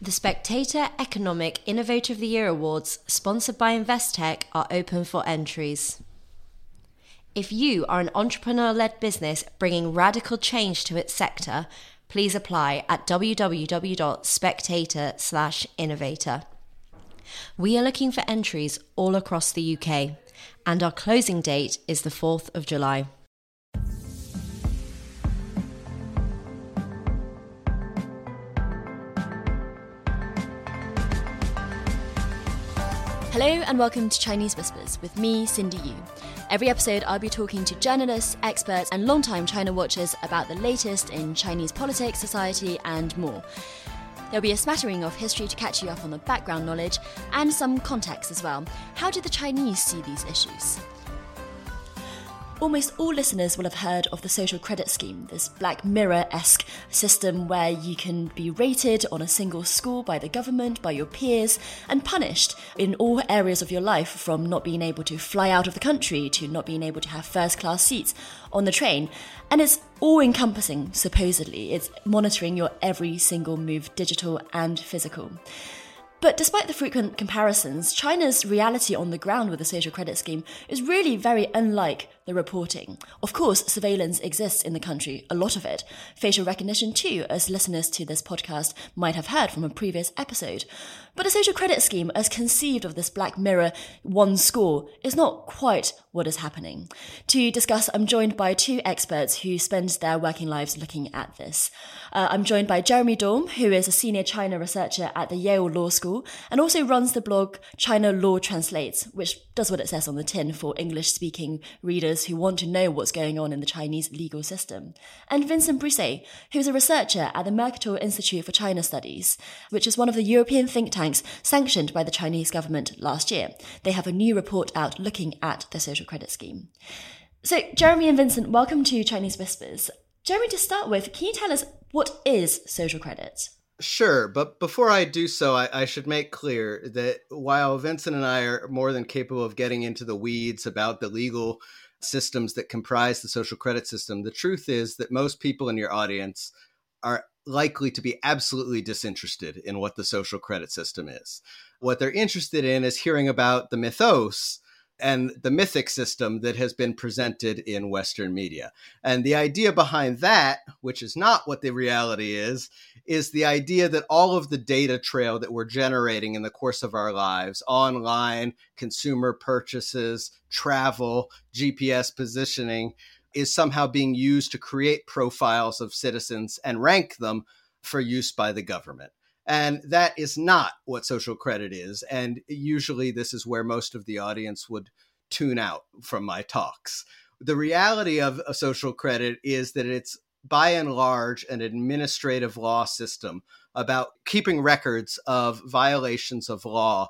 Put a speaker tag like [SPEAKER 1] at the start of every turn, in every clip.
[SPEAKER 1] The Spectator Economic Innovator of the Year Awards, sponsored by Investec, are open for entries. If you are an entrepreneur led business bringing radical change to its sector, please apply at www.spectator/innovator. We are looking for entries all across the UK, and our closing date is the 4th of July. Hello and welcome to Chinese Whispers with me, Cindy Yu. Every episode, I'll be talking to journalists, experts, and long-time China watchers about the latest in Chinese politics, society, and more. There'll be a smattering of history to catch you up on the background knowledge and some context as well. How do the Chinese see these issues? Almost all listeners will have heard of the social credit scheme, this Black Mirror esque system where you can be rated on a single score by the government, by your peers, and punished in all areas of your life from not being able to fly out of the country to not being able to have first class seats on the train. And it's all encompassing, supposedly. It's monitoring your every single move, digital and physical. But despite the frequent comparisons, China's reality on the ground with the social credit scheme is really very unlike the reporting. Of course, surveillance exists in the country, a lot of it. Facial recognition, too, as listeners to this podcast might have heard from a previous episode. But a social credit scheme, as conceived of this Black Mirror one score, is not quite what is happening. To discuss, I'm joined by two experts who spend their working lives looking at this. Uh, I'm joined by Jeremy Daum, who is a senior China researcher at the Yale Law School and also runs the blog China Law Translates, which does what it says on the tin for English speaking readers who want to know what's going on in the Chinese legal system. And Vincent Brussee, who's a researcher at the Mercator Institute for China Studies, which is one of the European think tanks sanctioned by the Chinese government last year. They have a new report out looking at the social credit scheme. So, Jeremy and Vincent, welcome to Chinese Whispers. Jeremy, to start with, can you tell us what is social credit?
[SPEAKER 2] Sure, but before I do so, I, I, should make clear that while Vincent and I are more than capable of getting into the weeds about the legal systems that comprise the social credit system, the truth is that most people in your audience are likely to be absolutely disinterested in what the social credit system is. What they're interested in is hearing about the mythos and the mythic system that has been presented in Western media. And the idea behind that, which is not what the reality is, is the idea that all of the data trail that we're generating in the course of our lives online, consumer purchases, travel, GPS positioning is somehow being used to create profiles of citizens and rank them for use by the government. And that is not what social credit is. And usually, this is where most of the audience would tune out from my talks. The reality of a social credit is that it's by and large an administrative law system about keeping records of violations of law,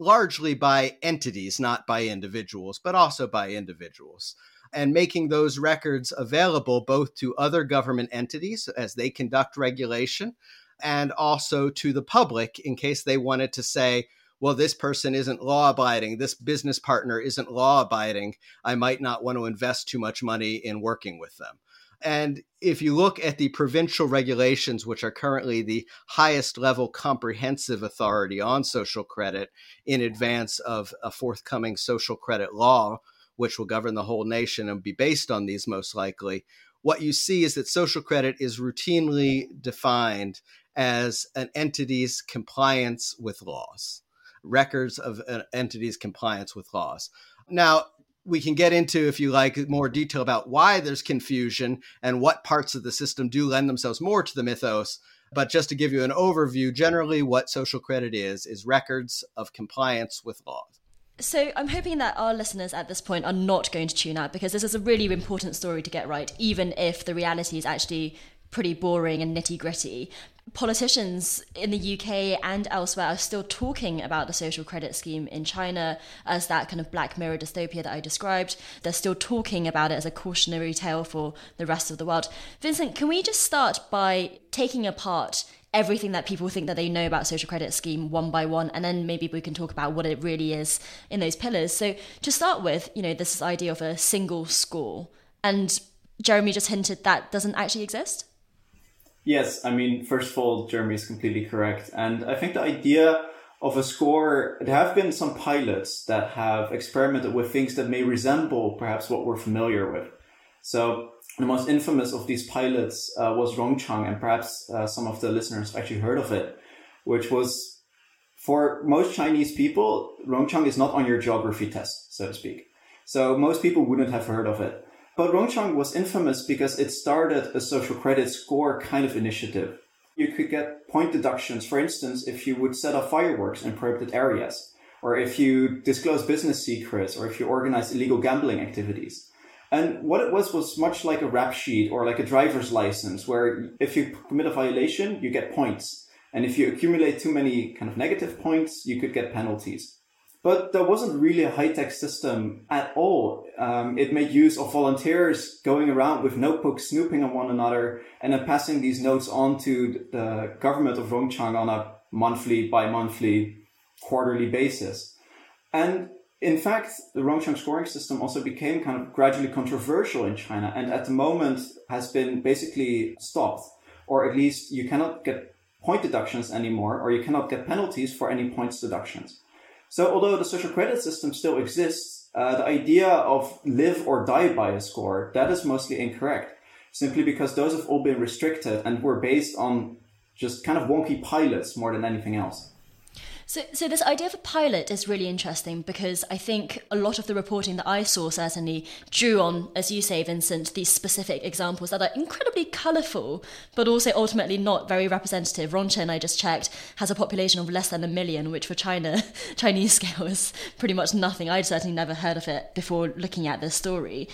[SPEAKER 2] largely by entities, not by individuals, but also by individuals and making those records available both to other government entities as they conduct regulation and also to the public in case they wanted to say, well, this person isn't law abiding, this business partner isn't law abiding, I might not want to invest too much money in working with them. And if you look at the provincial regulations, which are currently the highest level comprehensive authority on social credit in advance of a forthcoming social credit law, which will govern the whole nation and be based on these most likely, what you see is that social credit is routinely defined as an entity's compliance with laws, records of an entity's compliance with laws. Now, we can get into, if you like, more detail about why there's confusion and what parts of the system do lend themselves more to the mythos. But just to give you an overview, generally what social credit is, is records of compliance with laws.
[SPEAKER 1] So I'm hoping that our listeners at this point are not going to tune out because this is a really important story to get right, even if the reality is actually pretty boring and nitty gritty. Politicians in the UK and elsewhere are still talking about the social credit scheme in China as that kind of black mirror dystopia that I described. They're still talking about it as a cautionary tale for the rest of the world. Vincent, can we just start by taking apart everything that people think that they know about social credit scheme one by one and then maybe we can talk about what it really is in those pillars so to start with you know this idea of a single score and jeremy just hinted that doesn't actually exist
[SPEAKER 3] Yes, I mean, first of all, Jeremy is completely correct. And I think the idea of a score, there have been some pilots that have experimented with things that may resemble perhaps what we're familiar with. So the most infamous of these pilots uh, was Rongcheng, and perhaps uh, some of the listeners actually heard of it, which was for most Chinese people, Rongcheng is not on your geography test, so to speak. So most people wouldn't have heard of it. But Rongcheng was infamous because it started a social credit score kind of initiative. You could get point deductions, for instance, if you would set off fireworks in prohibited areas, or if you disclose business secrets, or if you organize illegal gambling activities. And what it was was much like a rap sheet or like a driver's license, where if you commit a violation, you get points. And if you accumulate too many kind of negative points, you could get penalties. But there wasn't really a high tech system at all. Um, it made use of volunteers going around with notebooks, snooping on one another, and then passing these notes on to the government of Rongcheng on a monthly, bi monthly, quarterly basis. And in fact, the Rongcheng scoring system also became kind of gradually controversial in China and at the moment has been basically stopped, or at least you cannot get point deductions anymore, or you cannot get penalties for any points deductions. So, although the social credit system still exists, uh, the idea of live or die by a score that is mostly incorrect, simply because those have all been restricted and were based on just kind of wonky pilots more than anything else.
[SPEAKER 1] So, so this idea of a pilot is really interesting because I think a lot of the reporting that I saw certainly drew on, as you say, Vincent, these specific examples that are incredibly colourful, but also ultimately not very representative. Rongcheng, I just checked, has a population of less than a million, which for China, Chinese scale is pretty much nothing. I'd certainly never heard of it before looking at this story.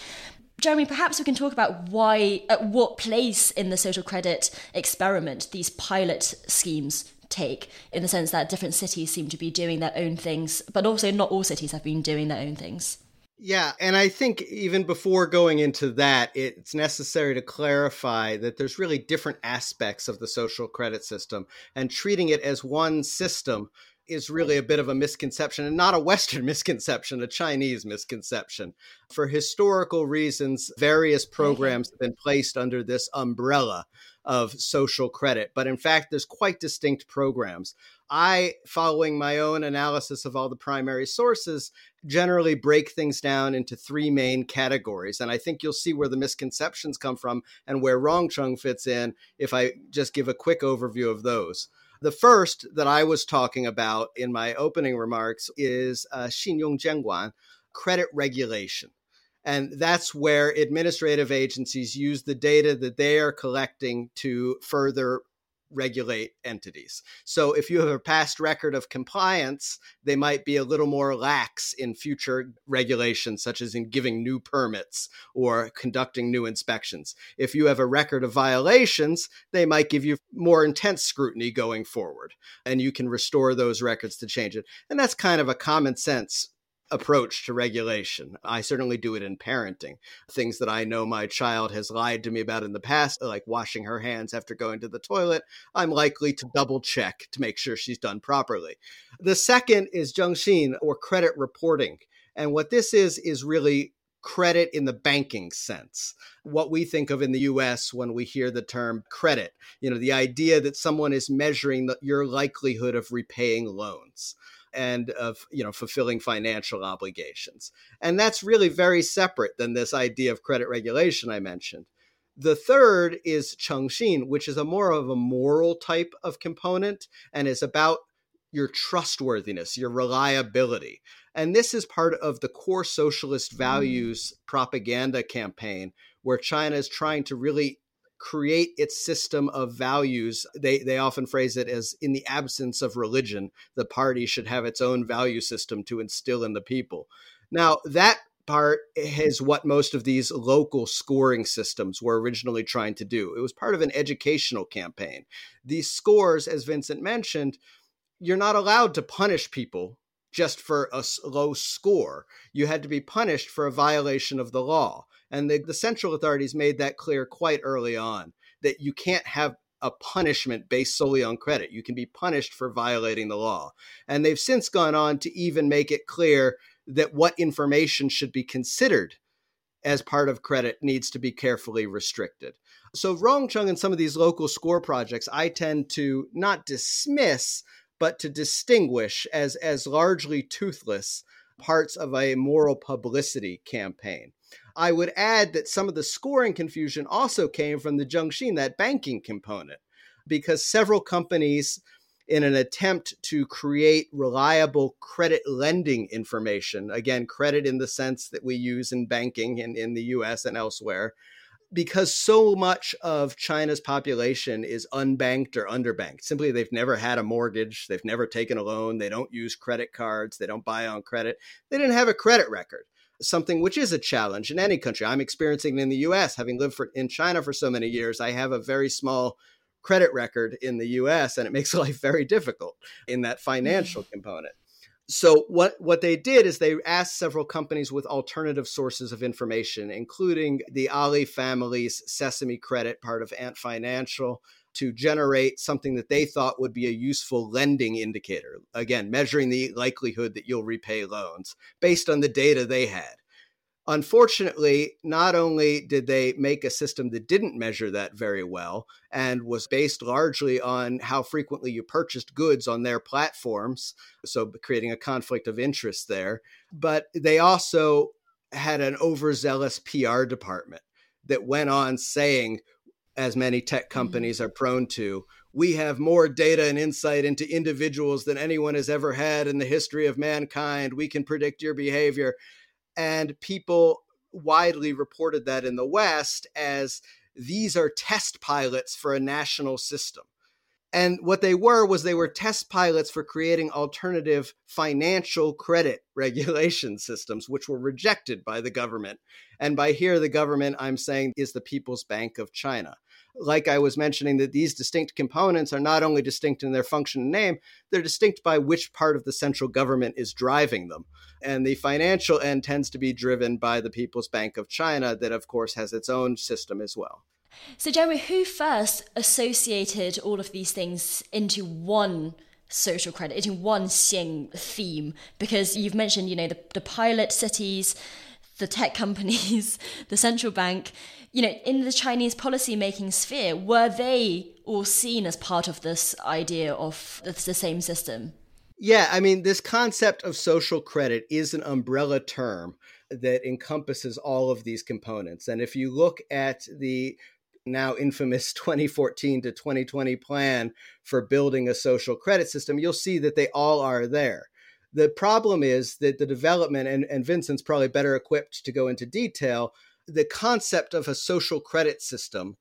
[SPEAKER 1] Jeremy, perhaps we can talk about why, at what place in the social credit experiment these pilot schemes take in the sense that different cities seem to be doing their own things, but also not all cities have been doing their own things.
[SPEAKER 2] Yeah, and I think even before going into that, it's necessary to clarify that there's really different aspects of the social credit system, and treating it as one system is really a bit of a misconception and not a Western misconception, a Chinese misconception. For historical reasons, various mm-hmm. programs have been placed under this umbrella of social credit. But in fact, there's quite distinct programs. I, following my own analysis of all the primary sources, generally break things down into three main categories. And I think you'll see where the misconceptions come from and where Rongcheng fits in if I just give a quick overview of those. The first that I was talking about in my opening remarks is uh, Xinyong Jianguan, credit regulation. And that's where administrative agencies use the data that they are collecting to further regulate entities. So if you have a past record of compliance, they might be a little more lax in future regulations, such as in giving new permits or conducting new inspections. If you have a record of violations, they might give you more intense scrutiny going forward, and you can restore those records to change it. And that's kind of a common sense approach to regulation. I certainly do it in parenting. Things that I know my child has lied to me about in the past, like washing her hands after going to the toilet, I'm likely to double check to make sure she's done properly. The second is Zhengxin or credit reporting. And what this is, is really credit in the banking sense. What we think of in the US when we hear the term credit, you know, the idea that someone is measuring the, your likelihood of repaying loans and of you know fulfilling financial obligations. And that's really very separate than this idea of credit regulation I mentioned. The third is Chengxin, which is a more of a moral type of component and is about your trustworthiness, your reliability. And this is part of the core socialist mm. values propaganda campaign, where China is trying to really create its system of values. They they often phrase it as in the absence of religion, the party should have its own value system to instill in the people. Now, that part is what most of these local scoring systems were originally trying to do. It was part of an educational campaign. These scores, as Vincent mentioned, you're not allowed to punish people just for a low score. You had to be punished for a violation of the law. And the, the central authorities made that clear quite early on that you can't have a punishment based solely on credit. You can be punished for violating the law. And they've since gone on to even make it clear that what information should be considered as part of credit needs to be carefully restricted. So, Rongcheng and some of these local score projects, I tend to not dismiss, but to distinguish as, as largely toothless parts of a moral publicity campaign. I would add that some of the scoring confusion also came from the Zhengxin, that banking component, because several companies, in an attempt to create reliable credit lending information, again, credit in the sense that we use in banking in, in the US and elsewhere, because so much of China's population is unbanked or underbanked. Simply, they've never had a mortgage, they've never taken a loan, they don't use credit cards, they don't buy on credit, they didn't have a credit record. Something which is a challenge in any country. I'm experiencing it in the US, having lived for, in China for so many years. I have a very small credit record in the US, and it makes life very difficult in that financial component so what what they did is they asked several companies with alternative sources of information including the ali family's sesame credit part of ant financial to generate something that they thought would be a useful lending indicator. Again measuring the likelihood that you'll repay loans based on the data they had Unfortunately, not only did they make a system that didn't measure that very well and was based largely on how frequently you purchased goods on their platforms, so creating a conflict of interest there, but they also had an overzealous PR department that went on saying, as many tech mm-hmm. companies are prone to, we have more data and insight into individuals than anyone has ever had in the history of mankind. We can predict your behavior and people widely reported that in the West as these are test pilots for a national system. And what they were was they were test pilots for creating alternative financial credit regulation systems, which were rejected by the government. And by here, the government, I'm saying, is the People's Bank of China like I was mentioning, that these distinct components are not only distinct in their function and name, they're distinct by which part of the central government is driving them. And the financial end tends to be driven by the People's Bank of China, that of course has its own system as well.
[SPEAKER 1] So, Jeremy, who first associated all of these things into one? social credit into one Xing theme because you've mentioned you know the, the pilot cities the tech companies the central bank you know, in the Chinese policy making sphere, were they all seen as part of this idea of the same system?
[SPEAKER 2] Yeah, I mean, this concept of social credit is an umbrella term that encompasses all of these components. And if you look at the now infamous 2014 to 2020 plan for building a social credit system, you'll see that they all are there. The problem is that the development, and, and Vincent's probably better equipped to go into detail, the concept of a social credit system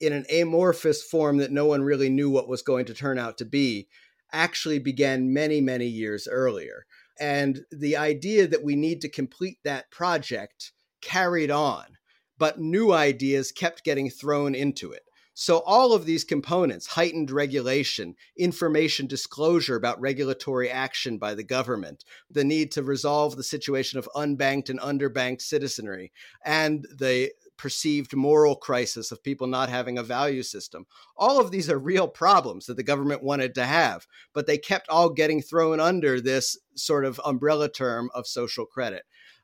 [SPEAKER 2] in an amorphous form that no one really knew what was going to turn out to be actually began many, many years earlier. And the idea that we need to complete that project carried on, but new ideas kept getting thrown into it. So, all of these components heightened regulation, information disclosure about regulatory action by the government, the need to resolve the situation of unbanked and underbanked citizenry, and the perceived moral crisis of people not having a value system. All of these are real problems that the government wanted to have, but they kept all getting thrown under this sort of umbrella term of social credit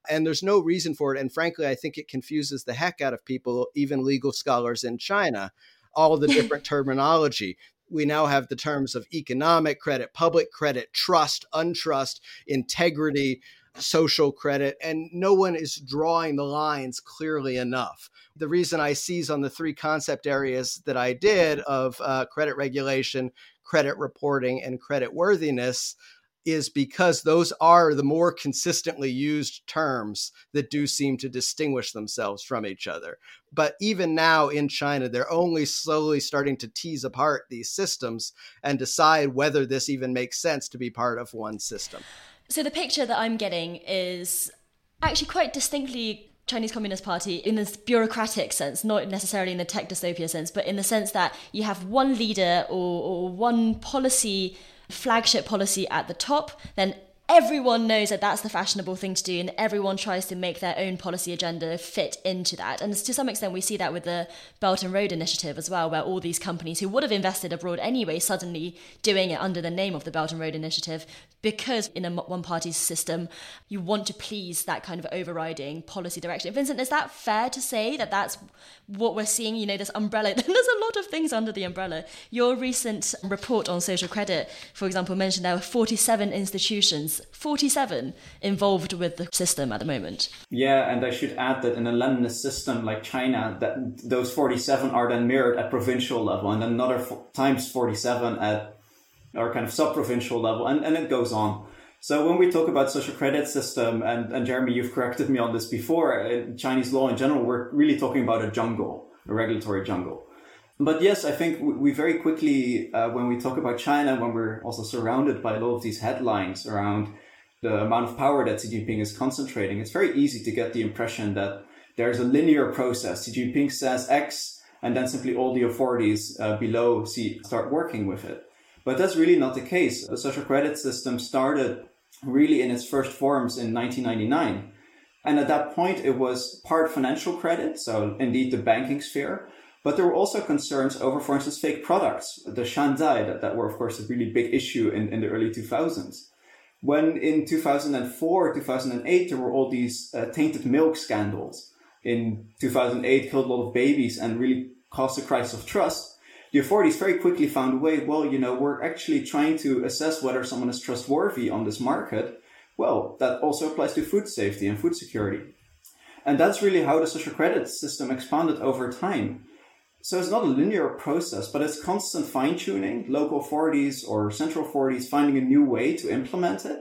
[SPEAKER 2] and there's no reason for it. And frankly, I think it confuses the heck out of people, even legal scholars in China, all the different terminology. We now have the terms of economic credit, public credit, trust, untrust, integrity, social credit, and no one is drawing the lines clearly enough. The reason I seize on the three concept areas that I did of uh, credit regulation, credit reporting, and credit worthiness is because those are the more consistently used terms that do seem to distinguish themselves from each other. But even now in China, they're only slowly starting to tease apart these systems and decide whether this even makes sense to be part of one system.
[SPEAKER 1] So the picture that I'm getting is actually quite distinctly Chinese Communist Party in this bureaucratic sense, not necessarily in the tech dystopia sense, but in the sense that you have one leader or, or one policy flagship policy at the top, then everyone knows that that's the fashionable thing to do, and everyone tries to make their own policy agenda fit into that. And to some extent, we see that with the Belt and Road Initiative as well, where all these companies who would have invested abroad anyway suddenly doing it under the name of the Belt and Road Initiative because in a one party system, you want to please that kind of overriding policy direction. Vincent, is that fair to say that that's what we're seeing? You know, this umbrella, there's a lot of things under the umbrella. Your recent report on social credit, for example, mentioned there were 47 institutions, 47 involved with the system at the moment.
[SPEAKER 3] Yeah, and I should add that in a Leninist system like China, that those 47 are then mirrored at provincial level and another times 47 at our kind of sub-provincial level, and, and it goes on. So when we talk about social credit system, and, and Jeremy, you've corrected me on this before, in Chinese law in general, we're really talking about a jungle, a regulatory jungle. But yes, I think we very quickly, uh, when we talk about China, when we're also surrounded by a lot of these headlines around the amount of power that Xi Jinping is concentrating, it's very easy to get the impression that there's a linear process. Xi Jinping says X, and then simply all the authorities uh, below Xi start working with it. But that's really not the case. The social credit system started really in its first forms in 1999. And at that point, it was part financial credit, so indeed the banking sphere. But there were also concerns over, for instance, fake products, the shanzhai, that, that were, of course, a really big issue in, in the early 2000s. When in 2004, 2008, there were all these uh, tainted milk scandals. In 2008, killed a lot of babies and really caused a crisis of trust the authorities very quickly found a way, well, you know, we're actually trying to assess whether someone is trustworthy on this market. Well, that also applies to food safety and food security. And that's really how the social credit system expanded over time. So it's not a linear process, but it's constant fine tuning, local authorities or central authorities finding a new way to implement it.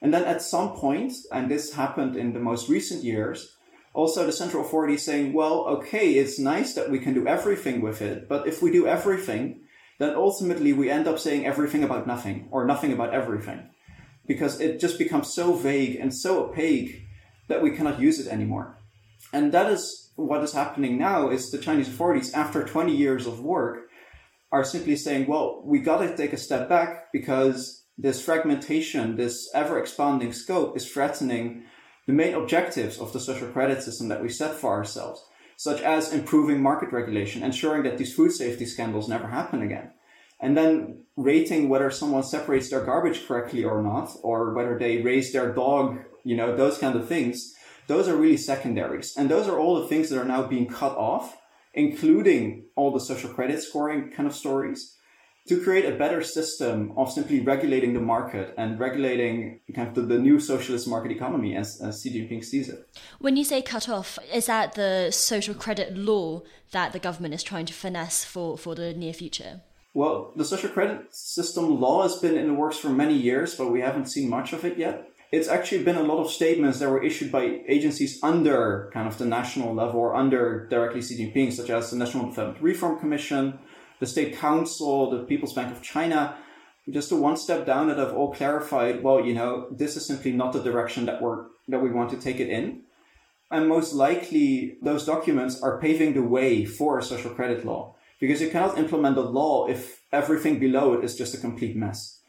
[SPEAKER 3] And then at some point, and this happened in the most recent years, also the central authority saying, well, okay, it's nice that we can do everything with it, but if we do everything, then ultimately we end up saying everything about nothing or nothing about everything because it just becomes so vague and so opaque that we cannot use it anymore. And that is what is happening now is the Chinese authorities after 20 years of work are simply saying, well, we got to take a step back because this fragmentation, this ever expanding scope is threatening the main objectives of the social credit system that we set for ourselves, such as improving market regulation, ensuring that these food safety scandals never happen again, and then rating whether someone separates their garbage correctly or not, or whether they raise their dog, you know, those kind of things. Those are really secondaries. And those are all the things that are now being cut off, including all the social credit scoring kind of stories to create a better system of simply regulating the market and regulating kind of the, the new socialist market economy as, as Xi Jinping sees it.
[SPEAKER 1] When you say cut off, is that the social credit law that the government is trying to finesse for, for the near future?
[SPEAKER 3] Well, the social credit system law has been in the works for many years, but we haven't seen much of it yet. It's actually been a lot of statements that were issued by agencies under kind of the national level or under directly Jinping, such as the National Development Reform Commission, the State Council, the People's Bank of China, just a one step down that have all clarified, well, you know, this is simply not the direction that we're that we want to take it in. And most likely those documents are paving the way for a social credit law. Because you cannot implement a law if everything below it is just a complete mess.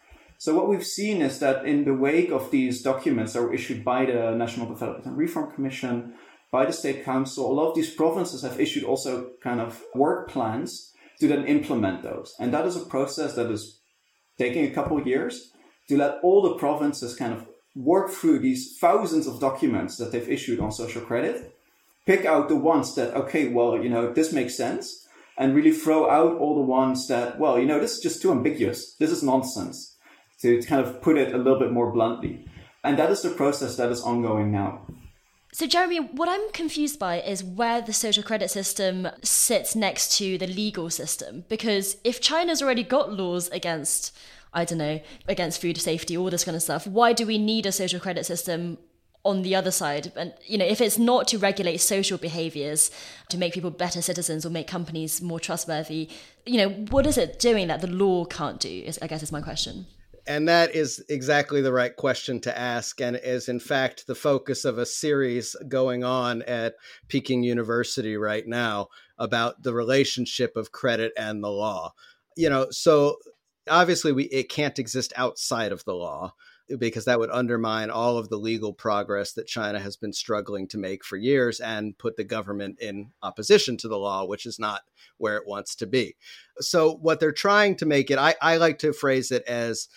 [SPEAKER 3] So what we've seen is that in the wake of these documents that were issued by the National Development and Reform Commission, by the State Council, a lot of these provinces have issued also kind of work plans to then implement those. And that is a process that is taking a couple of years to let all the provinces kind of work through these thousands of documents that they've issued on social credit, pick out the ones that, okay, well, you know, this makes sense, and really throw out all the ones that, well, you know, this is just too ambiguous. This is nonsense, to kind of put it a little bit more bluntly. And that is the process that is ongoing now.
[SPEAKER 1] So, Jeremy, what I'm confused by is where the social credit system sits next to the legal system. Because if China's already got laws against, I don't know, against food safety, all this kind of stuff, why do we need a social credit system on the other side? And, you know, if it's not to regulate social behaviors, to make people better citizens or make companies more trustworthy, you know, what is it doing that the law can't do? I guess is my question
[SPEAKER 2] and that is exactly the right question to ask, and is in fact the focus of a series going on at Peking University right now about the relationship of credit and the law. You know, so obviously we it can't exist outside of the law. because that would undermine all of the legal progress that China has been struggling to make for years and put the government in opposition to the law, which is not where it wants to be. So, what they're trying to make it, I, I like to phrase it as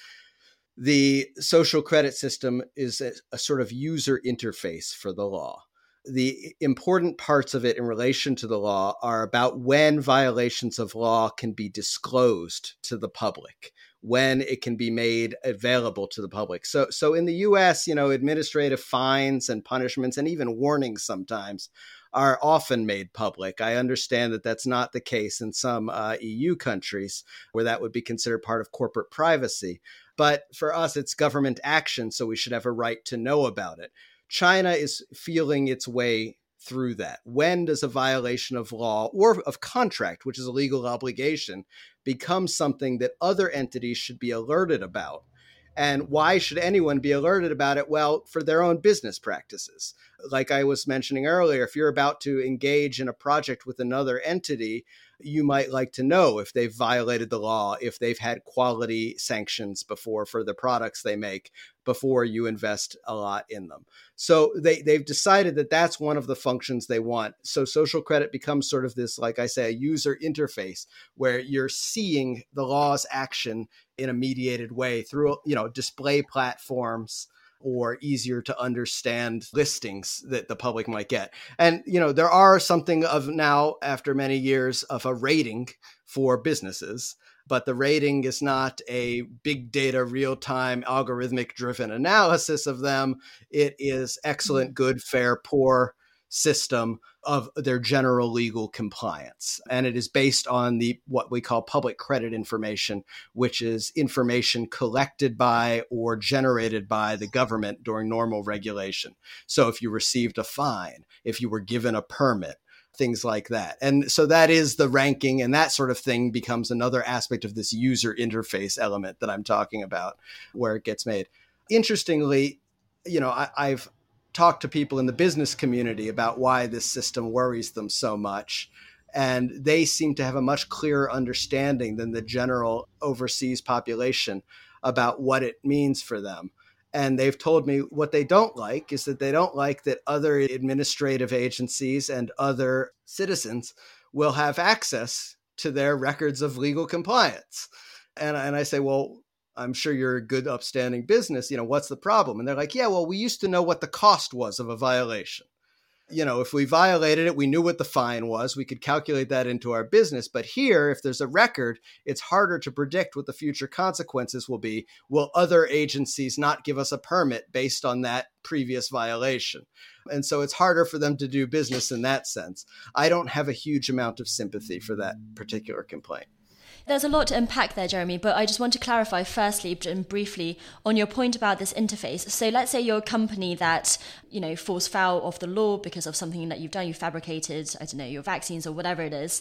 [SPEAKER 2] the social credit system is a, a sort of user interface for the law the important parts of it in relation to the law are about when violations of law can be disclosed to the public when it can be made available to the public so so in the US you know administrative fines and punishments and even warnings sometimes are often made public. I understand that that's not the case in some uh, EU countries where that would be considered part of corporate privacy. But for us, it's government action, so we should have a right to know about it. China is feeling its way through that. When does a violation of law or of contract, which is a legal obligation, become something that other entities should be alerted about? And why should anyone be alerted about it? Well, for their own business practices. Like I was mentioning earlier, if you're about to engage in a project with another entity, you might like to know if they've violated the law, if they've had quality sanctions before for the products they make before you invest a lot in them. So they they've decided that that's one of the functions they want. So social credit becomes sort of this like I say a user interface where you're seeing the law's action in a mediated way through you know display platforms or easier to understand listings that the public might get. And, you know, there are something of now, after many years, of a rating for businesses, but the rating is not a big data, real time, algorithmic driven analysis of them. It is excellent, mm-hmm. good, fair, poor system of their general legal compliance. And it is based on the what we call public credit information which is information collected by or generated by the government during normal regulation. So if you received a fine if you were given a permit things like that. And so that is the ranking and that sort of thing becomes another aspect of this user interface element that i'm talking about where it gets made. Interestingly you know I, i've talk to people in the business community about why this system worries them so much. And they seem to have a much clearer understanding than the general overseas population about what it means for them. And they've told me what they don't like is that they don't like that other administrative agencies and other citizens will have access to their records of legal compliance. And, and I say, well, I'm sure you're a good, upstanding business. You know, what's the problem? And they're like, yeah, well, we used to know what the cost was of a violation. You know, if we violated it, we knew what the fine was. We could calculate that into our business. But here, if there's a record, it's harder to predict what the future consequences will be. Will other agencies not give us a permit based on that previous violation? And so it's harder for them to do business in that sense. I don't have a huge amount of sympathy for that particular complaint.
[SPEAKER 1] There's a lot to unpack there, Jeremy, but I just want to clarify firstly and briefly on your point about this interface. So let's say you're a company that, you know, falls foul of the law because of something that you've done, you fabricated, I don't know, your vaccines or whatever it is.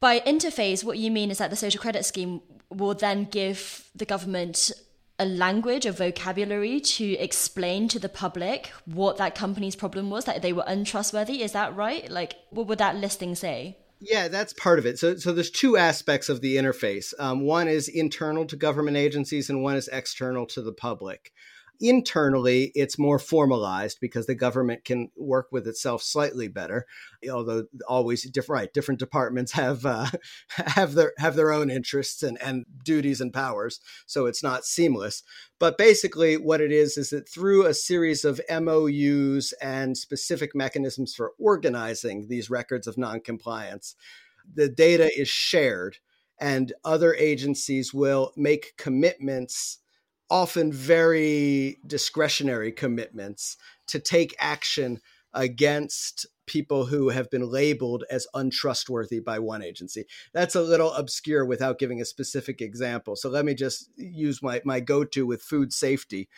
[SPEAKER 1] By interface, what you mean is that the social credit scheme will then give the government a language, a vocabulary to explain to the public what that company's problem was, that they were untrustworthy. Is that right? Like, what would that listing say?
[SPEAKER 2] Yeah, that's part of it. So, so there's two aspects of the interface. Um, one is internal to government agencies, and one is external to the public internally it's more formalized because the government can work with itself slightly better although always different right, different departments have uh, have their have their own interests and, and duties and powers so it's not seamless. But basically what it is is that through a series of MOUs and specific mechanisms for organizing these records of noncompliance the data is shared and other agencies will make commitments often very discretionary commitments to take action against people who have been labeled as untrustworthy by one agency. That's a little obscure without giving a specific example. So let me just use my, my go to with food safety.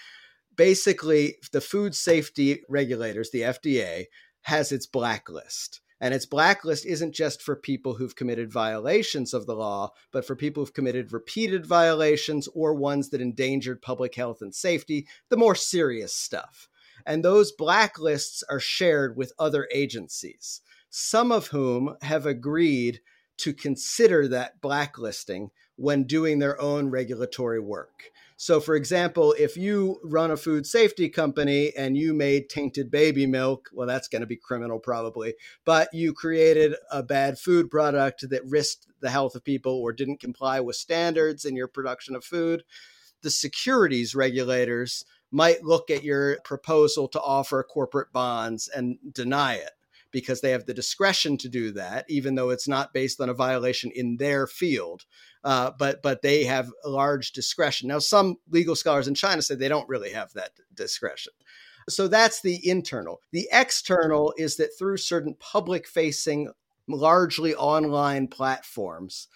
[SPEAKER 2] Basically, the food safety regulators, the FDA, has its blacklist. And its blacklist isn't just for people who've committed violations of the law, but for people who've committed repeated violations or ones that endangered public health and safety, the more serious stuff. And those blacklists are shared with other agencies, some of whom have agreed to consider that blacklisting when doing their own regulatory work. So, for example, if you run a food safety company and you made tainted baby milk, well, that's going to be criminal probably, but you created a bad food product that risked the health of people or didn't comply with standards in your production of food, the securities regulators might look at your proposal to offer corporate bonds and deny it because they have the discretion to do that, even though it's not based on a violation in their field. Uh, but but they have large discretion. Now, some legal scholars in China say they don't really have that discretion. So that's the internal. The external is that through certain public facing, largely online platforms,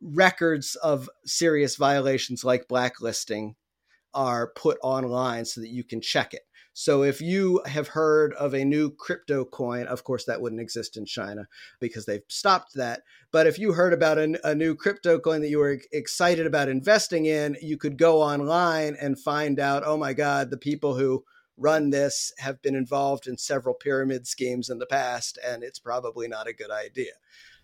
[SPEAKER 2] records of serious violations like blacklisting are put online so that you can check it. So if you have heard of a new crypto coin, of course that wouldn't exist in China because they've stopped that. But if you heard about a, a, new crypto coin that you were excited about investing in, you could go online and find out, oh my God, the people who run this have been involved in several pyramid schemes in the past, and it's probably not a good idea.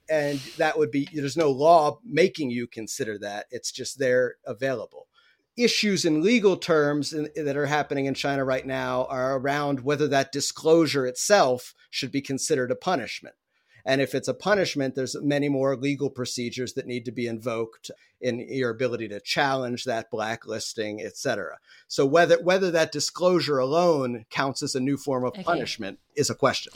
[SPEAKER 2] And that would be, there's no law making you consider that. It's just there available issues in legal terms in, that are happening in China right now are around whether that disclosure itself should be considered a punishment. And if it's a punishment, there's many more legal procedures that need to be invoked in your ability to challenge that blacklisting, et cetera. So whether whether that disclosure alone counts as a new form of okay. punishment is a question.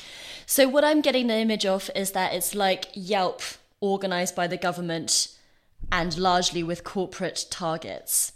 [SPEAKER 1] So what I'm getting the image of is that it's like Yelp organized by the government and largely with corporate targets.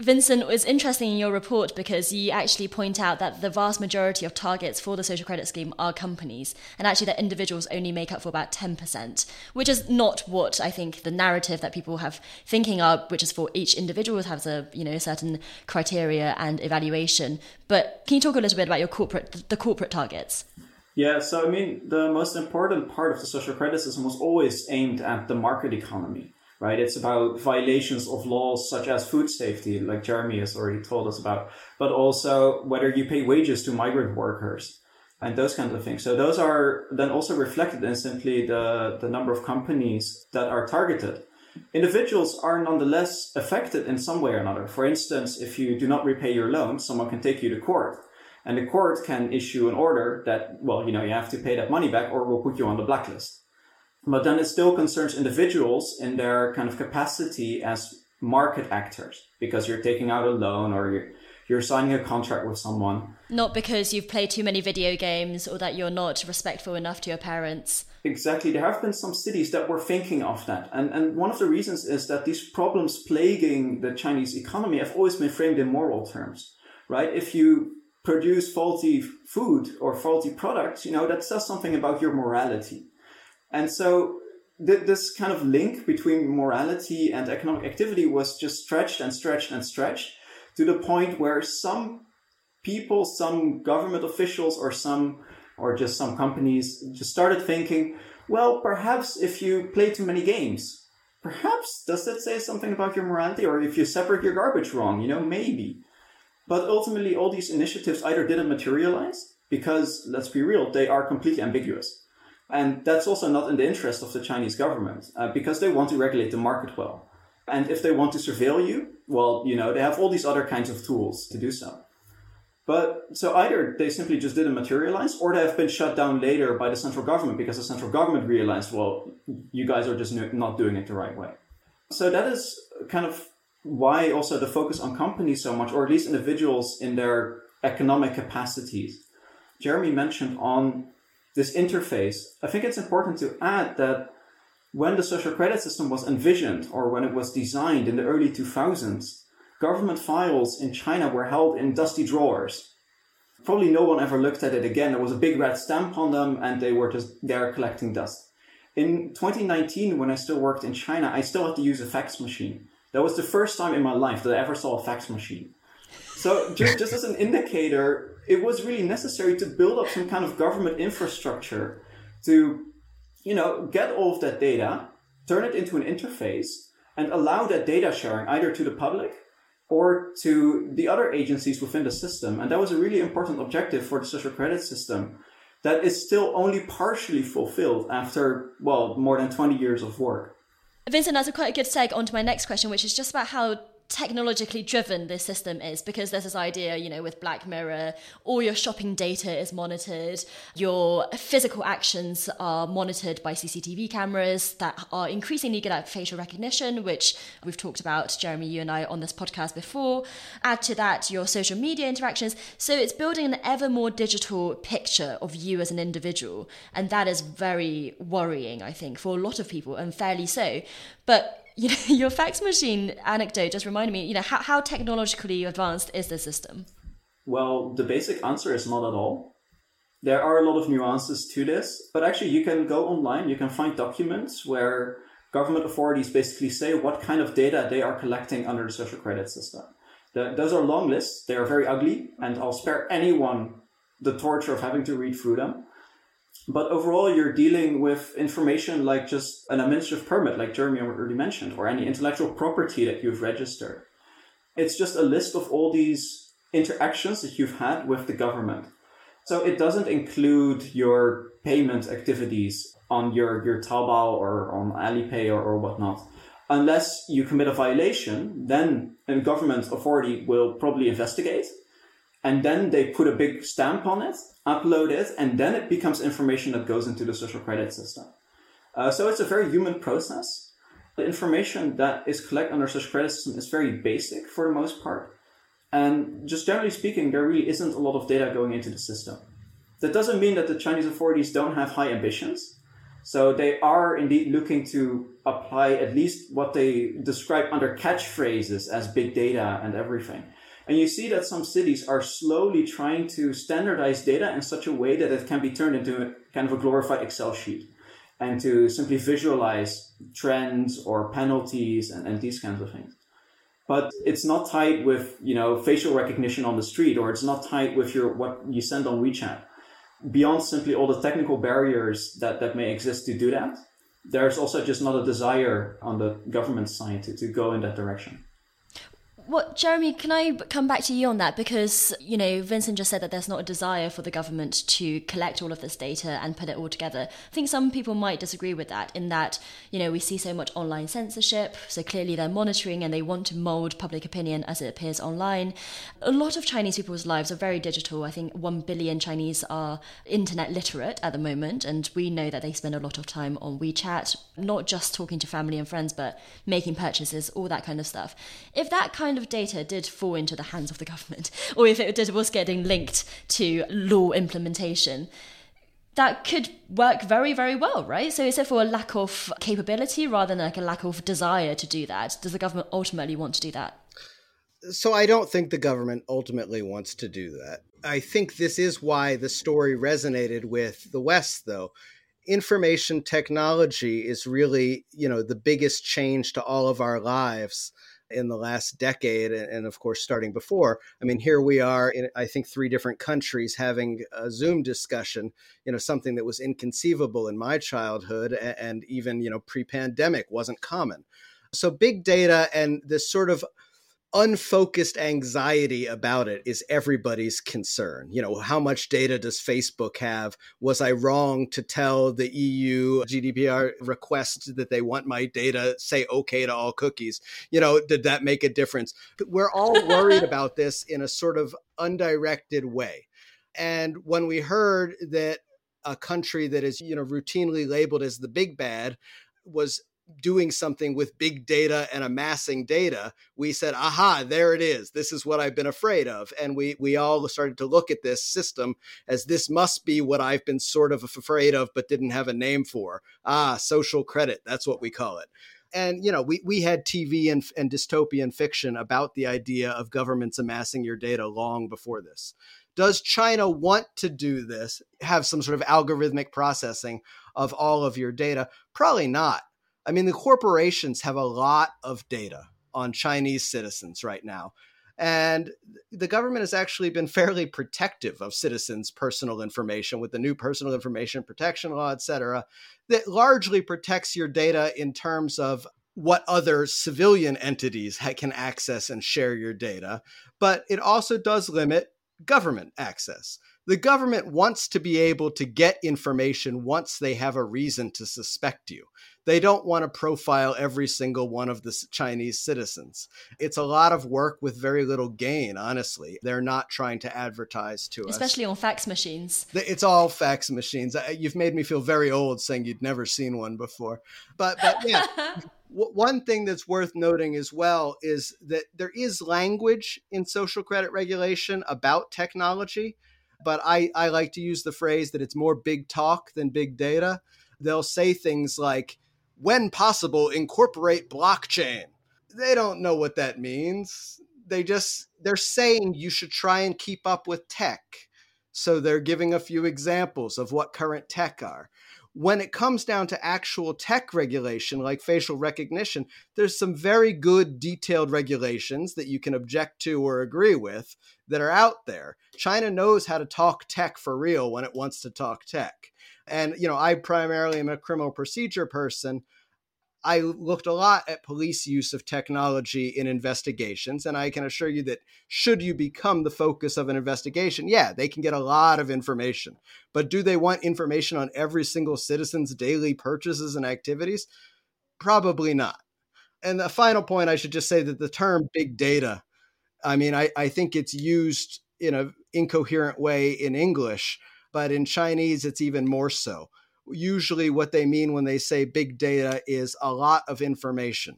[SPEAKER 1] Vincent, was interesting in your report because you actually point out that the vast majority of targets for the social credit scheme are companies, and actually that individuals only make up for about 10%, which is not what I think the narrative that people have thinking of, which is for each individual has a you know a certain criteria and evaluation. But can you talk a little bit about your corporate the corporate targets?
[SPEAKER 3] Yeah, so I mean, the most important part of the social credit system was always aimed at the market economy right? It's about violations of laws such as food safety, like Jeremy has already told us about, but also whether you pay wages to migrant workers and those kinds of things. So those are then also reflected in simply the, the number of companies that are targeted. Individuals are nonetheless affected in some way or another. For instance, if you do not repay your loan, someone can take you to court. And the court can issue an order that, well, you know, you have to pay that money back or we'll put you on the blacklist. But then it still concerns individuals in their kind of capacity as market actors because you're taking out a loan or you're, you're signing a contract with someone.
[SPEAKER 1] Not because you've played too many video games or that you're not respectful enough to your parents.
[SPEAKER 3] Exactly. There have been some cities that were thinking of that. And, and one of the reasons is that these problems plaguing the Chinese economy have always been framed in moral terms, right? If you produce faulty food or faulty products, you know, that says something about your morality. And so th- this kind of link between morality and economic activity was just stretched and stretched and stretched to the point where some people, some government officials, or some or just some companies just started thinking, well, perhaps if you play too many games, perhaps does that say something about your morality? Or if you separate your garbage wrong, you know, maybe. But ultimately, all these initiatives either didn't materialize because, let's be real, they are completely ambiguous. And that's also not in the interest of the Chinese government uh, because they want to regulate the market well. And if they want to surveil you, well, you know, they have all these other kinds of tools to do so. But so either they simply just didn't materialize or they have been shut down later by the central government because the central government realized, well, you guys are just not doing it the right way. So that is kind of why also the focus on companies so much, or at least individuals in their economic capacities. Jeremy mentioned on this interface, I think it's important to add that when the social credit system was envisioned or when it was designed in the early 2000s, government files in China were held in dusty drawers. Probably no one ever looked at it again. There was a big red stamp on them and they were just there collecting dust. In 2019, when I still worked in China, I still had to use a fax machine. That was the first time in my life that I ever saw a fax machine. So just, just as an indicator, it was really necessary to build up some kind of government infrastructure to, you know, get all of that data, turn it into an interface, and allow that data sharing either to the public or to the other agencies within the system. And that was a really important objective for the social credit system that is still only partially fulfilled after, well, more than 20 years of work.
[SPEAKER 1] Vincent, that's a quite a good seg onto my next question, which is just about how technologically driven this system is because there's this idea, you know, with Black Mirror, all your shopping data is monitored, your physical actions are monitored by CCTV cameras that are increasingly good at facial recognition, which we've talked about, Jeremy, you and I, on this podcast before. Add to that your social media interactions. So it's building an ever more digital picture of you as an individual. And that is very worrying, I think, for a lot of people, and fairly so. But you know, your fax machine anecdote just reminded me, you know, how, how technologically advanced is the system?
[SPEAKER 3] Well, the basic answer is not at all. There are a lot of nuances to this, but actually, you can go online, you can find documents where government authorities basically say what kind of data they are collecting under the social credit system. The, those are long lists, they are very ugly, and I'll spare anyone the torture of having to read through them. But overall, you're dealing with information like just an administrative permit, like Jeremy already mentioned, or any intellectual property that you've registered. It's just a list of all these interactions that you've had with the government. So it doesn't include your payment activities on your, your Taobao or on Alipay or, or whatnot. Unless you commit a violation, then a government authority will probably investigate and then they put a big stamp on it, upload it, and then it becomes information that goes into the social credit system. Uh, so it's a very human process. The information that is collected under social credit system is very basic for the most part. And just generally speaking, there really isn't a lot of data going into the system. That doesn't mean that the Chinese authorities don't have high ambitions. So they are indeed looking to apply at least what they describe under catchphrases as big data and everything. And you see that some cities are slowly trying to standardize data in such a way that it can be turned into a kind of a glorified Excel sheet and to simply visualize trends or penalties and, and these kinds of things. But it's not tied with, you know, facial recognition on the street or it's not tied with your what you send on WeChat. Beyond simply all the technical barriers that, that may exist to do that, there's also just not a desire on the government side to, to go in that direction.
[SPEAKER 1] Well, Jeremy, can I come back to you on that? Because, you know, Vincent just said that there's not a desire for the government to collect all of this data and put it all together. I think some people might disagree with that, in that, you know, we see so much online censorship, so clearly they're monitoring and they want to mold public opinion as it appears online. A lot of Chinese people's lives are very digital. I think 1 billion Chinese are internet literate at the moment, and we know that they spend a lot of time on WeChat, not just talking to family and friends, but making purchases, all that kind of stuff. If that kind of of data did fall into the hands of the government, or if it did, was getting linked to law implementation, that could work very, very well, right? So is it for a lack of capability rather than like a lack of desire to do that? Does the government ultimately want to do that?
[SPEAKER 2] So I don't think the government ultimately wants to do that. I think this is why the story resonated with the West, though. Information technology is really, you know, the biggest change to all of our lives in the last decade, and of course, starting before. I mean, here we are in, I think, three different countries having a Zoom discussion, you know, something that was inconceivable in my childhood and even, you know, pre pandemic wasn't common. So, big data and this sort of unfocused anxiety about it is everybody's concern. You know, how much data does Facebook have? Was I wrong to tell the EU GDPR request that they want my data say okay to all cookies? You know, did that make a difference? We're all worried about this in a sort of undirected way. And when we heard that a country that is, you know, routinely labeled as the big bad was doing something with big data and amassing data, we said, aha, there it is. This is what I've been afraid of. And we, we all started to look at this system as this must be what I've been sort of afraid of, but didn't have a name for. Ah, social credit. That's what we call it. And, you know, we, we had TV and, and dystopian fiction about the idea of governments amassing your data long before this. Does China want to do this, have some sort of algorithmic processing of all of your data? Probably not I mean, the corporations have a lot of data on Chinese citizens right now. And the government has actually been fairly protective of citizens' personal information with the new personal information protection law, et cetera, that largely protects your data in terms of what other civilian entities can access and share your data. But it also does limit government access The government wants to be able to get information once they have a reason to suspect you. They don't want to profile every single one of the Chinese citizens. It's a lot of work with very little gain, honestly. They're not trying to advertise to
[SPEAKER 1] us. Especially on fax machines.
[SPEAKER 2] It's all fax machines. You've made me feel very old saying you'd never seen one before. But, but yeah. one thing that's worth noting as well is that there is language in social credit regulation about technology, but I, I like to use the phrase that it's more big talk than big data. They'll say things like, when possible, incorporate blockchain. They don't know what that means. They just, they're saying you should try and keep up with tech. So they're giving a few examples of what current tech are. When it comes down to actual tech regulation, like facial recognition, there's some very good detailed regulations that you can object to or agree with that are out there. China knows how to talk tech for real when it wants to talk tech. And, you know, I primarily am a criminal procedure person. I looked a lot at police use of technology in investigations, and I can assure you that should you become the focus of an investigation, yeah, they can get a lot of information. But do they want information on every single citizen's daily purchases and activities? Probably not. And the final point, I should just say that the term big data, I mean, I, I think it's used in an incoherent way in English but in Chinese, it's even more so. Usually, what they mean when they say big data is a lot of information.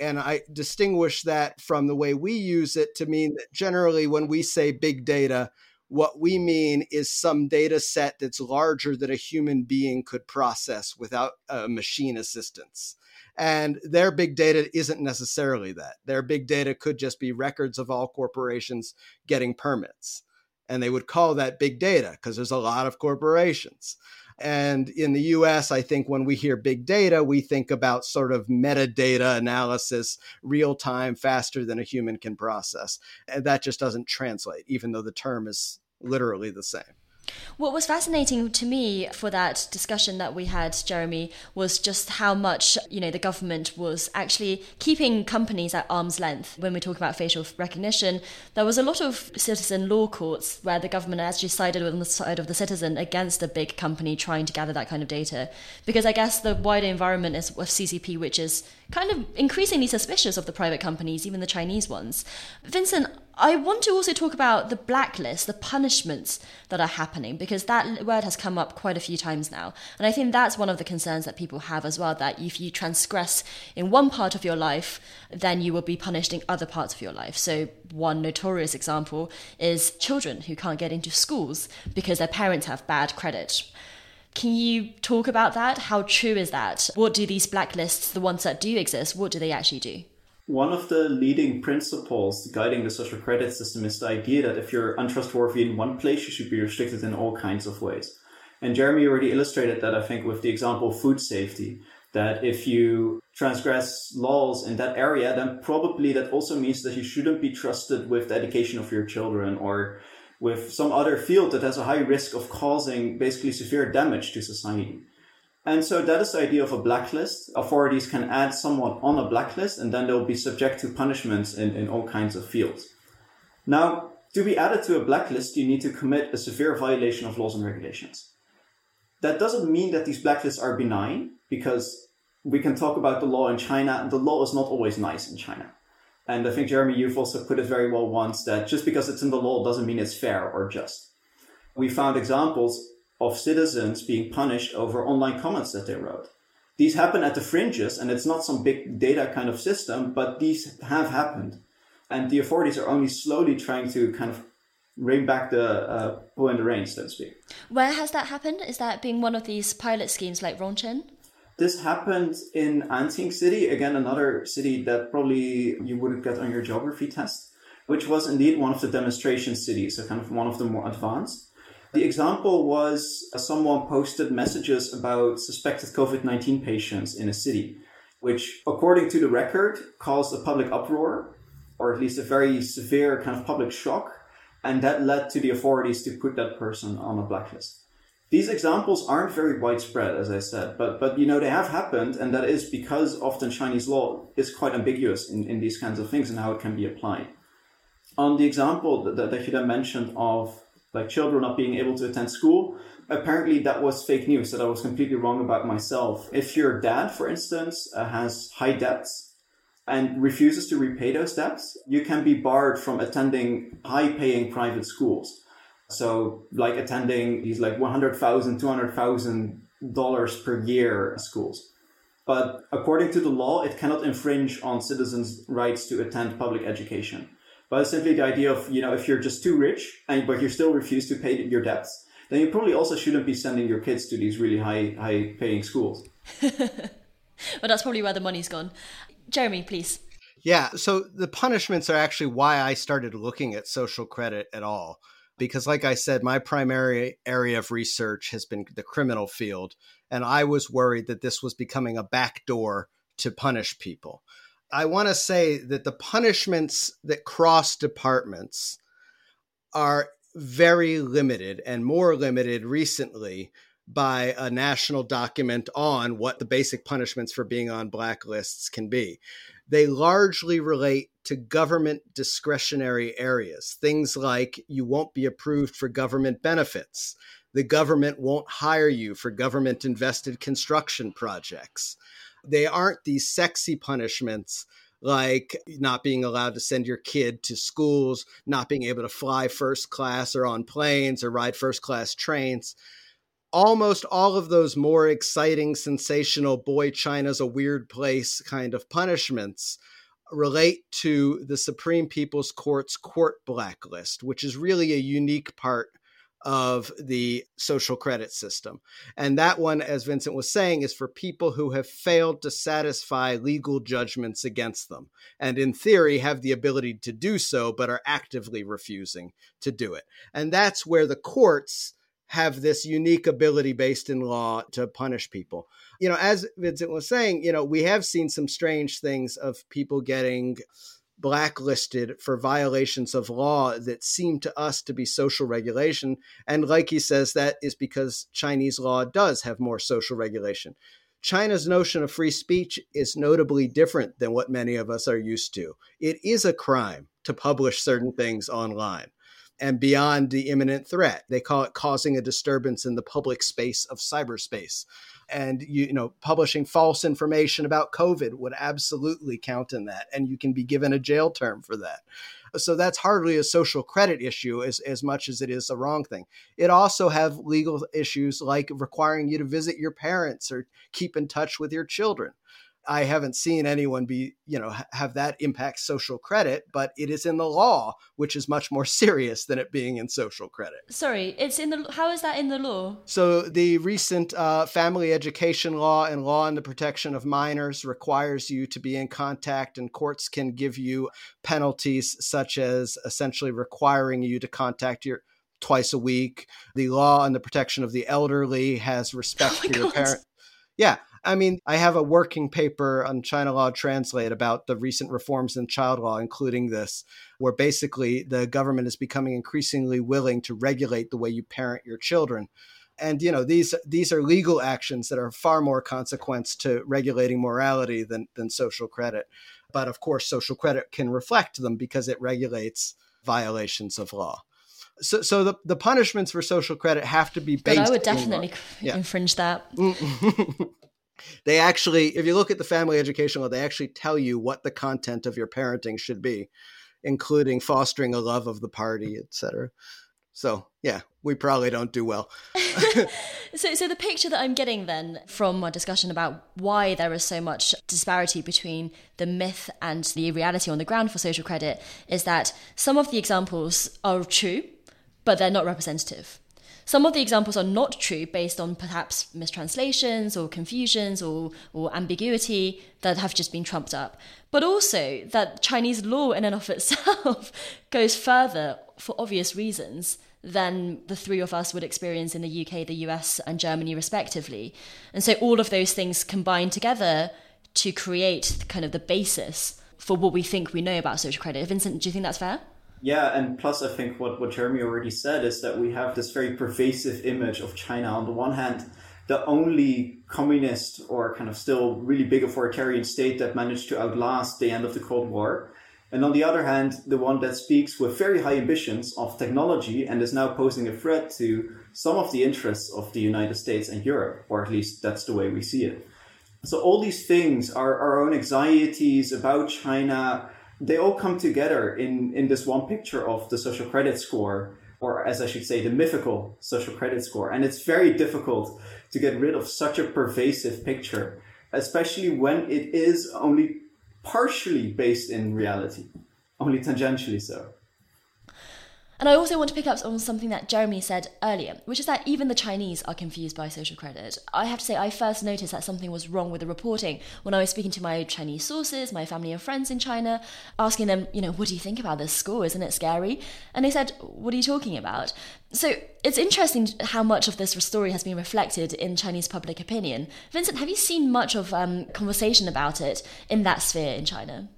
[SPEAKER 2] And I distinguish that from the way we use it to mean that generally, when we say big data, what we mean is some data set that's larger than a human being could process without a machine assistance. And their big data isn't necessarily that. Their big data could just be records of all corporations getting permits and they would call that big data because there's a lot of corporations. And in the US, I think when we hear big data, we think about sort of metadata analysis, real time, faster than a human can process. And that just doesn't translate, even though the term is literally the same.
[SPEAKER 1] What was fascinating to me for that discussion that we had, Jeremy, was just how much you know the government was actually keeping companies at arm's length when we talk about facial recognition. There was a lot of citizen law courts where the government actually sided on the side of the citizen against a big company trying to gather that kind of data, because I guess the wider environment is of CCP, which is kind of increasingly suspicious of the private companies, even the Chinese ones. Vincent, I want to also talk about the blacklist, the punishments that are happening, because that word has come up quite a few times now. And I think that's one of the concerns that people have as well that if you transgress in one part of your life, then you will be punished in other parts of your life. So, one notorious example is children who can't get into schools because their parents have bad credit. Can you talk about that? How true is that? What do these blacklists, the ones that do exist, what do they actually do?
[SPEAKER 3] One of the leading principles guiding the social credit system is the idea that if you're untrustworthy in one place, you should be restricted in all kinds of ways. And Jeremy already illustrated that, I think, with the example of food safety. That if you transgress laws in that area, then probably that also means that you shouldn't be trusted with the education of your children or with some other field that has a high risk of causing basically severe damage to society. And so that is the idea of a blacklist. Authorities can add someone on a blacklist and then they'll be subject to punishments in, in all kinds of fields. Now, to be added to a blacklist, you need to commit a severe violation of laws and regulations. That doesn't mean that these blacklists are benign, because we can talk about the law in China, the law is not always nice in China. And I think, Jeremy, you've also put it very well once that just because it's in the law doesn't mean it's fair or just. We found examples of citizens being punished over online comments that they wrote. These happen at the fringes, and it's not some big data kind of system, but these have happened. And the authorities are only slowly trying to kind of bring back the uh, pull in the reins, so to speak.
[SPEAKER 1] Where has that happened? Is that being one of these pilot schemes like Rongcheng?
[SPEAKER 3] This happened in Anting City, again, another city that probably you wouldn't get on your geography test, which was indeed one of the demonstration cities, so kind of one of the more advanced. The example was uh, someone posted messages about suspected COVID 19 patients in a city, which, according to the record, caused a public uproar, or at least a very severe kind of public shock, and that led to the authorities to put that person on a blacklist. These examples aren't very widespread, as I said, but, but you know, they have happened, and that is because often Chinese law is quite ambiguous in, in these kinds of things and how it can be applied. On the example that, that you then mentioned of like children not being able to attend school. Apparently, that was fake news that I was completely wrong about myself. If your dad, for instance, uh, has high debts and refuses to repay those debts, you can be barred from attending high paying private schools. So, like attending these like $100,000, $200,000 per year schools. But according to the law, it cannot infringe on citizens' rights to attend public education. But it's simply the idea of, you know, if you're just too rich and but you still refuse to pay your debts, then you probably also shouldn't be sending your kids to these really high high paying schools.
[SPEAKER 1] well, that's probably where the money's gone. Jeremy, please.
[SPEAKER 2] Yeah, so the punishments are actually why I started looking at social credit at all. Because, like I said, my primary area of research has been the criminal field. And I was worried that this was becoming a backdoor to punish people. I want to say that the punishments that cross departments are very limited and more limited recently by a national document on what the basic punishments for being on blacklists can be. They largely relate to government discretionary areas, things like you won't be approved for government benefits. The government won't hire you for government invested construction projects. They aren't these sexy punishments like not being allowed to send your kid to schools, not being able to fly first class or on planes or ride first class trains. Almost all of those more exciting, sensational, boy, China's a weird place kind of punishments relate to the Supreme People's Court's court blacklist, which is really a unique part of the social credit system. And that one, as Vincent was saying, is for people who have failed to satisfy legal judgments against them. And in theory, have the ability to do so, but are actively refusing to do it. And that's where the courts have this unique ability based in law to punish people. You know, as Vincent was saying, you know, we have seen some strange things of people getting blacklisted for violations of law that seem to us to be social regulation. And like he says, that is because Chinese law does have more social regulation. China's notion of free speech is notably different than what many of us are used to. It is a crime to publish certain things online and beyond the imminent threat. They call it causing a disturbance in the public space of cyberspace and you, you know publishing false information about covid would absolutely count in that and you can be given a jail term for that. So that's hardly a social credit issue as, as much as it is a wrong thing. It also have legal issues like requiring you to visit your parents or keep in touch with your children I haven't seen anyone be, you know, have that impact social credit, but it is in the law, which is much more serious than it being in social credit.
[SPEAKER 1] Sorry, it's in the. How is that in the law?
[SPEAKER 2] So the recent uh, family education law and law on the protection of minors requires you to be in contact, and courts can give you penalties such as essentially requiring you to contact your twice a week. The law on the protection of the elderly has respect oh for your parent. Yeah, I mean, I have a working paper on China Law Translate about the recent reforms in child law, including this, where basically the government is becoming increasingly willing to regulate the way you parent your children. And you know these these are legal actions that are far more consequence to regulating morality than than social credit. But of course, social credit can reflect them because it regulates violations of law so so the, the punishments for social credit have to be based.
[SPEAKER 1] But I would definitely yeah. infringe that. Mm.
[SPEAKER 2] they actually, if you look at the family education law, they actually tell you what the content of your parenting should be, including fostering a love of the party, etc. So yeah, we probably don't do well.
[SPEAKER 1] so, so the picture that I'm getting then from our discussion about why there is so much disparity between the myth and the reality on the ground for social credit is that some of the examples are true, but they're not representative. Some of the examples are not true based on perhaps mistranslations or confusions or, or ambiguity that have just been trumped up, but also that Chinese law in and of itself goes further for obvious reasons than the three of us would experience in the UK, the US, and Germany, respectively. And so all of those things combine together to create kind of the basis for what we think we know about social credit. Vincent, do you think that's fair?
[SPEAKER 3] Yeah, and plus, I think what, what Jeremy already said is that we have this very pervasive image of China. On the one hand, the only communist or kind of still really big authoritarian state that managed to outlast the end of the Cold War. And on the other hand, the one that speaks with very high ambitions of technology and is now posing a threat to some of the interests of the United States and Europe, or at least that's the way we see it. So all these things, our, our own anxieties about China, they all come together in, in this one picture of the social credit score, or as I should say, the mythical social credit score. And it's very difficult to get rid of such a pervasive picture, especially when it is only partially based in reality, only tangentially so.
[SPEAKER 1] And I also want to pick up on something that Jeremy said earlier, which is that even the Chinese are confused by social credit. I have to say, I first noticed that something was wrong with the reporting when I was speaking to my Chinese sources, my family and friends in China, asking them, you know, what do you think about this score? Isn't it scary? And they said, what are you talking about? So it's interesting how much of this story has been reflected in Chinese public opinion. Vincent, have you seen much of um, conversation about it in that sphere in China?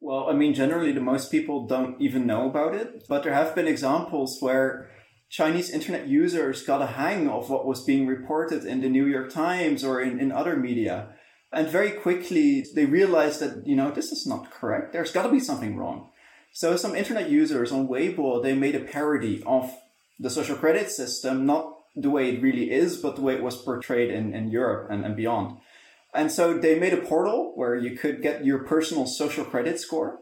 [SPEAKER 3] Well, I mean, generally, the most people don't even know about it, but there have been examples where Chinese internet users got a hang of what was being reported in the New York Times or in, in other media. And very quickly, they realized that, you know, this is not correct. There's got to be something wrong. So some internet users on Weibo, they made a parody of the social credit system, not the way it really is, but the way it was portrayed in, in Europe and, and beyond. And so they made a portal where you could get your personal social credit score.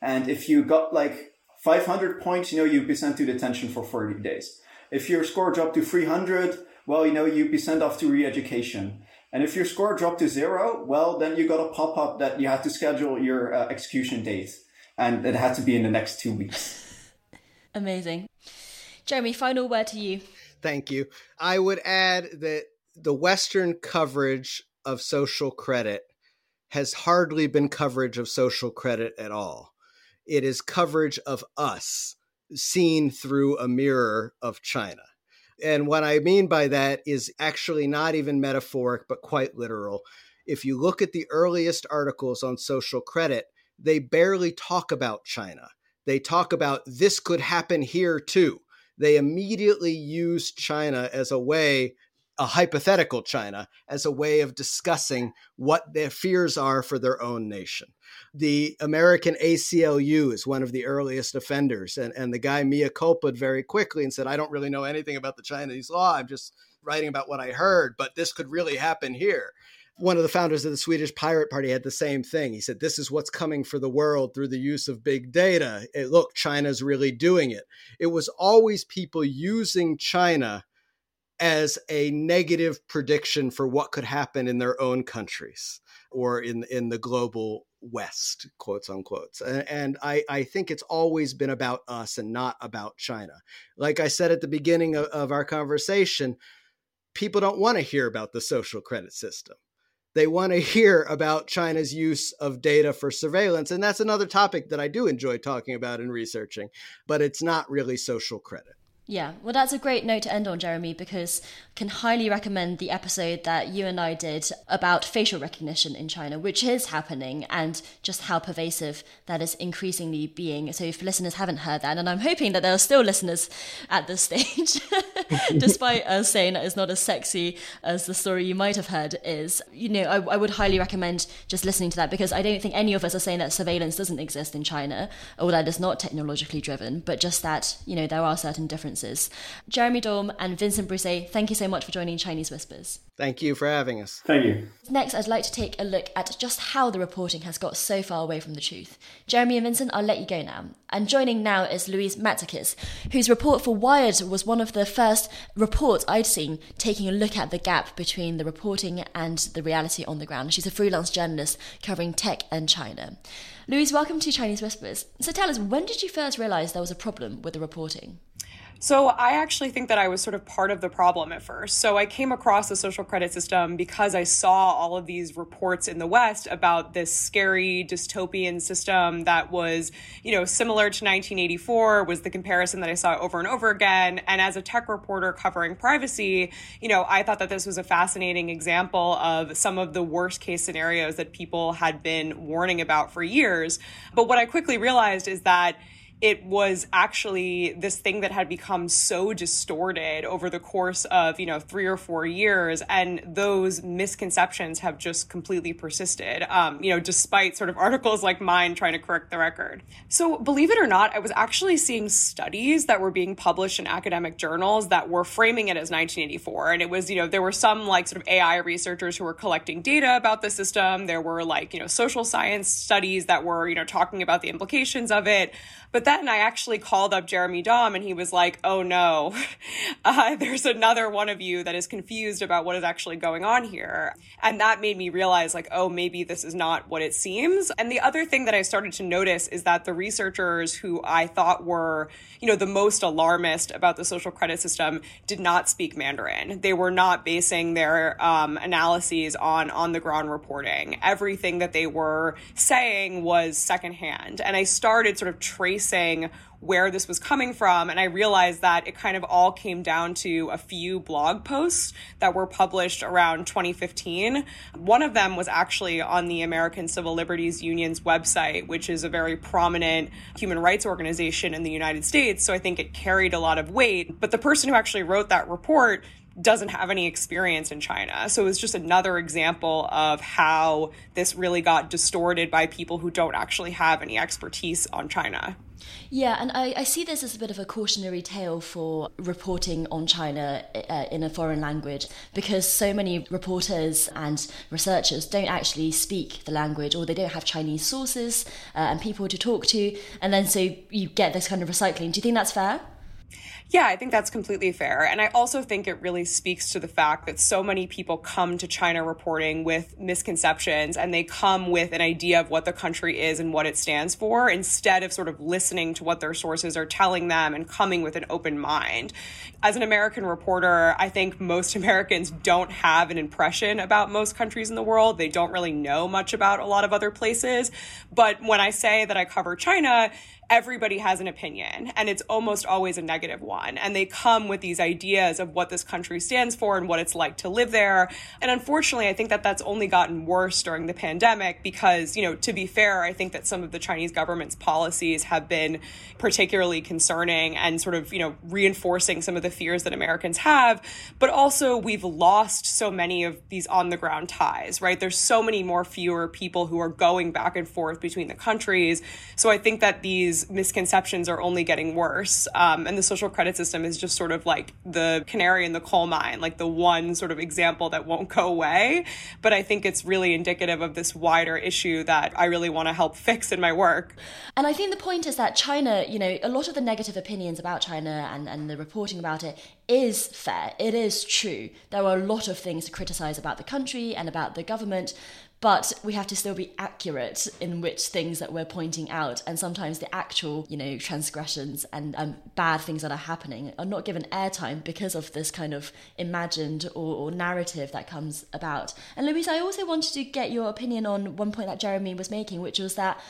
[SPEAKER 3] And if you got like 500 points, you know, you'd be sent to detention for 40 days. If your score dropped to 300, well, you know, you'd be sent off to re-education. And if your score dropped to zero, well, then you got a pop-up that you had to schedule your uh, execution date. And it had to be in the next two weeks.
[SPEAKER 1] Amazing. Jeremy, final word to you.
[SPEAKER 2] Thank you. I would add that the Western coverage of social credit has hardly been coverage of social credit at all. It is coverage of us seen through a mirror of China. And what I mean by that is actually not even metaphoric, but quite literal. If you look at the earliest articles on social credit, they barely talk about China. They talk about this could happen here too. They immediately use China as a way a hypothetical China as a way of discussing what their fears are for their own nation. The American ACLU is one of the earliest offenders, and, and the guy mea culpa very quickly and said, I don't really know anything about the Chinese law. I'm just writing about what I heard, but this could really happen here. One of the founders of the Swedish Pirate Party had the same thing. He said, This is what's coming for the world through the use of big data. Look, China's really doing it. It was always people using China as a negative prediction for what could happen in their own countries or in in the global west quotes unquote and, I, I think it's always been about us and not about china. Like i said at the beginning of, of our conversation people don't want to hear about the social credit system. They want to hear about china's use of data for surveillance and that's another topic that i do enjoy talking about and researching but it's not really social credit
[SPEAKER 1] yeah, well, that's a great note to end on, Jeremy, because I can highly recommend the episode that you and I did about facial recognition in China, which is happening, and just how pervasive that is increasingly being. So, if listeners haven't heard that, and I'm hoping that there are still listeners at this stage, despite us saying that it's not as sexy as the story you might have heard is, you know, I, I would highly recommend just listening to that because I don't think any of us are saying that surveillance doesn't exist in China or that it's not technologically driven, but just that, you know, there are certain differences differences. Jeremy Daum and Vincent Brussee, thank you so much for joining Chinese Whispers.
[SPEAKER 2] Thank you for having us.
[SPEAKER 3] Thank you.
[SPEAKER 1] Next, I'd like to take a look at just how the reporting has got so far away from the truth. Jeremy and Vincent, I'll let you go now. And joining now is Louise Matsakis, whose report for Wired was one of the first reports I'd seen taking a look at the gap between the reporting and the reality on the ground. She's a freelance journalist covering tech and China. Louise, welcome to Chinese Whispers. So tell us, when did you first realize there was a problem with the reporting?
[SPEAKER 4] So I actually think that I was sort of part of the problem at first. So I came across the social credit system because I saw all of these reports in the West about this scary dystopian system that was, you know, similar to 1984 was the comparison that I saw over and over again. And as a tech reporter covering privacy, you know, I thought that this was a fascinating example of some of the worst case scenarios that people had been warning about for years. But what I quickly realized is that it was actually this thing that had become so distorted over the course of, you know, three or four years. And those misconceptions have just completely persisted, um, you know, despite sort of articles like mine trying to correct the record. So, believe it or not, I was actually seeing studies that were being published in academic journals that were framing it as 1984. And it was, you know, there were some like sort of AI researchers who were collecting data about the system. There were like, you know, social science studies that were, you know, talking about the implications of it. But then I actually called up Jeremy Daum and he was like, oh no, uh, there's another one of you that is confused about what is actually going on here. And that made me realize, like, oh, maybe this is not what it seems. And the other thing that I started to notice is that the researchers who I thought were, you know, the most alarmist about the social credit system did not speak Mandarin. They were not basing their um, analyses on on the ground reporting. Everything that they were saying was secondhand. And I started sort of tracing where this was coming from. And I realized that it kind of all came down to a few blog posts that were published around 2015. One of them was actually on the American Civil Liberties Union's website, which is a very prominent human rights organization in the United States. So I think it carried a lot of weight. But the person who actually wrote that report doesn't have any experience in China. So it was just another example of how this really got distorted by people who don't actually have any expertise on China.
[SPEAKER 1] Yeah, and I, I see this as a bit of a cautionary tale for reporting on China uh, in a foreign language because so many reporters and researchers don't actually speak the language or they don't have Chinese sources uh, and people to talk to. And then so you get this kind of recycling. Do you think that's fair?
[SPEAKER 4] Yeah, I think that's completely fair. And I also think it really speaks to the fact that so many people come to China reporting with misconceptions and they come with an idea of what the country is and what it stands for instead of sort of listening to what their sources are telling them and coming with an open mind. As an American reporter, I think most Americans don't have an impression about most countries in the world. They don't really know much about a lot of other places. But when I say that I cover China, everybody has an opinion and it's almost always a negative one. And they come with these ideas of what this country stands for and what it's like to live there. And unfortunately, I think that that's only gotten worse during the pandemic because, you know, to be fair, I think that some of the Chinese government's policies have been particularly concerning and sort of, you know, reinforcing some of the fears that Americans have. But also, we've lost so many of these on the ground ties, right? There's so many more fewer people who are going back and forth between the countries. So I think that these these misconceptions are only getting worse. Um, and the social credit system is just sort of like the canary in the coal mine, like the one sort of example that won't go away. But I think it's really indicative of this wider issue that I really want to help fix in my work.
[SPEAKER 1] And I think the point is that China, you know, a lot of the negative opinions about China and, and the reporting about it is fair. It is true. There are a lot of things to criticize about the country and about the government, but we have to still be accurate in which things that we're pointing out. And sometimes the actual you know transgressions and um, bad things that are happening are not given airtime because of this kind of imagined or, or narrative that comes about. And louise i also wanted to get your opinion on one point that jeremy was making which was that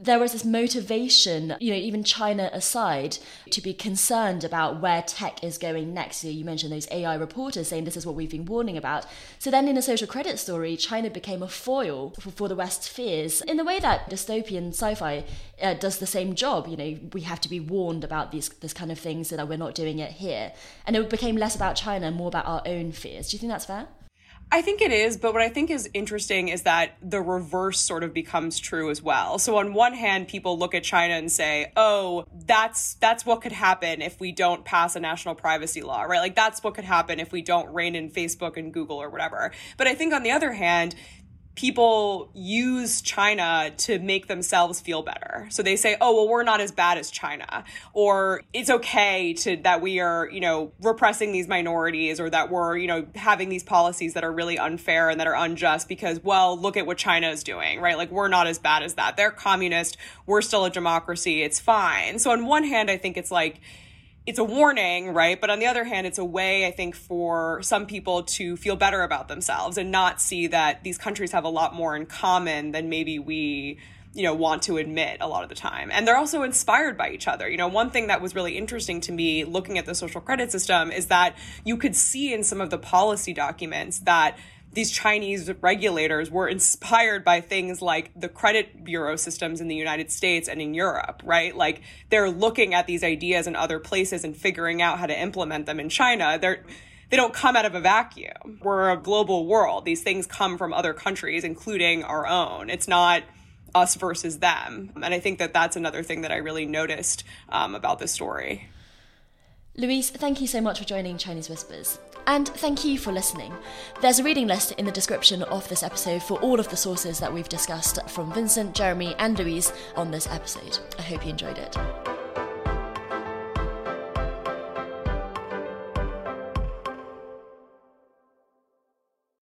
[SPEAKER 1] there was this motivation, you know, even China aside, to be concerned about where tech is going next. You mentioned those AI reporters saying this is what we've been warning about. So then in a social credit story, China became a foil for, the West's fears in the way that dystopian sci-fi uh, does the same job. You know, we have to be warned about these this kind of things so that we're not doing it here. And it became less about China more about our own fears. Do you think that's fair?
[SPEAKER 4] I think it is, but what I think is interesting is that the reverse sort of becomes true as well. So on one hand, people look at China and say, "Oh, that's that's what could happen if we don't pass a national privacy law." Right? Like that's what could happen if we don't rein in Facebook and Google or whatever. But I think on the other hand, people use China to make themselves feel better. So they say, "Oh, well, we're not as bad as China," or it's okay to that we are, you know, repressing these minorities, or that we're, you know, having these policies that are really unfair and that are unjust because, well, look at what China is doing, right? Like we're not as bad as that. They're communist. We're still a democracy. It's fine. So on one hand, I think it's like it's a warning, right? But on the other hand, it's a way, I think, for some people to feel better about themselves and not see that these countries have a lot more in common than maybe we you know want to admit a lot of the time and they're also inspired by each other you know one thing that was really interesting to me looking at the social credit system is that you could see in some of the policy documents that these Chinese regulators were inspired by things like the credit bureau systems in the United States and in Europe, right? Like they're looking at these ideas in other places and figuring out how to implement them in China. They're they don't come out of a vacuum. We're a global world. These things come from other countries, including our own. It's not us versus them. And I think that that's another thing that I really noticed um, about this story.
[SPEAKER 1] Louise, thank you so much for joining Chinese Whispers. And thank you for listening. There's a reading list in the description of this episode for all of the sources that we've discussed from Vincent, Jeremy, and Louise on this episode. I hope you enjoyed it.